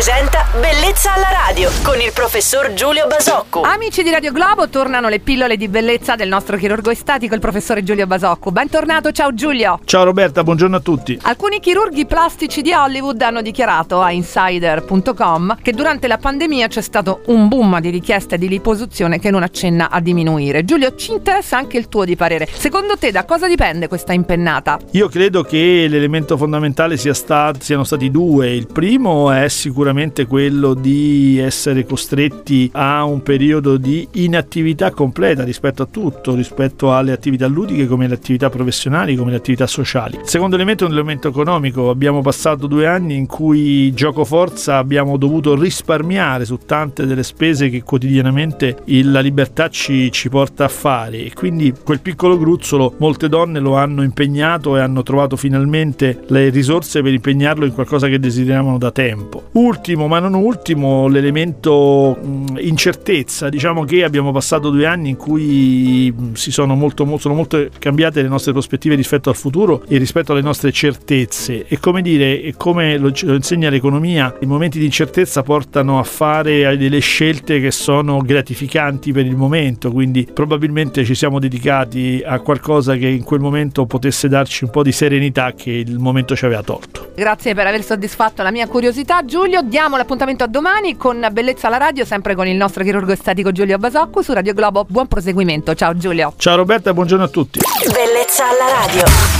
presenta Bellezza alla radio con il professor Giulio Basocco. Amici di Radio Globo, tornano le pillole di bellezza del nostro chirurgo estatico, il professore Giulio Basocco. Bentornato, ciao Giulio. Ciao Roberta, buongiorno a tutti. Alcuni chirurghi plastici di Hollywood hanno dichiarato a insider.com che durante la pandemia c'è stato un boom di richieste di liposuzione che non accenna a diminuire. Giulio, ci interessa anche il tuo di parere. Secondo te da cosa dipende questa impennata? Io credo che l'elemento fondamentale sia stat- siano stati due. Il primo è sicuramente quello di essere costretti a un periodo di inattività completa rispetto a tutto, rispetto alle attività ludiche come le attività professionali, come le attività sociali. Il secondo elemento è un elemento economico. Abbiamo passato due anni in cui gioco forza abbiamo dovuto risparmiare su tante delle spese che quotidianamente la libertà ci, ci porta a fare e quindi quel piccolo gruzzolo molte donne lo hanno impegnato e hanno trovato finalmente le risorse per impegnarlo in qualcosa che desideravano da tempo. Ultimo, ma non ultimo, l'elemento mh, incertezza. Diciamo che abbiamo passato due anni in cui si sono molto, molto, sono molto cambiate le nostre prospettive rispetto al futuro e rispetto alle nostre certezze. E come dire, e come lo, lo insegna l'economia, i momenti di incertezza portano a fare delle scelte che sono gratificanti per il momento, quindi probabilmente ci siamo dedicati a qualcosa che in quel momento potesse darci un po' di serenità che il momento ci aveva tolto. Grazie per aver soddisfatto la mia curiosità, Giulio. Diamo l'appuntamento a domani con Bellezza alla radio, sempre con il nostro chirurgo estetico Giulio Basocco su Radio Globo. Buon proseguimento. Ciao Giulio. Ciao Roberta, buongiorno a tutti. Bellezza alla radio.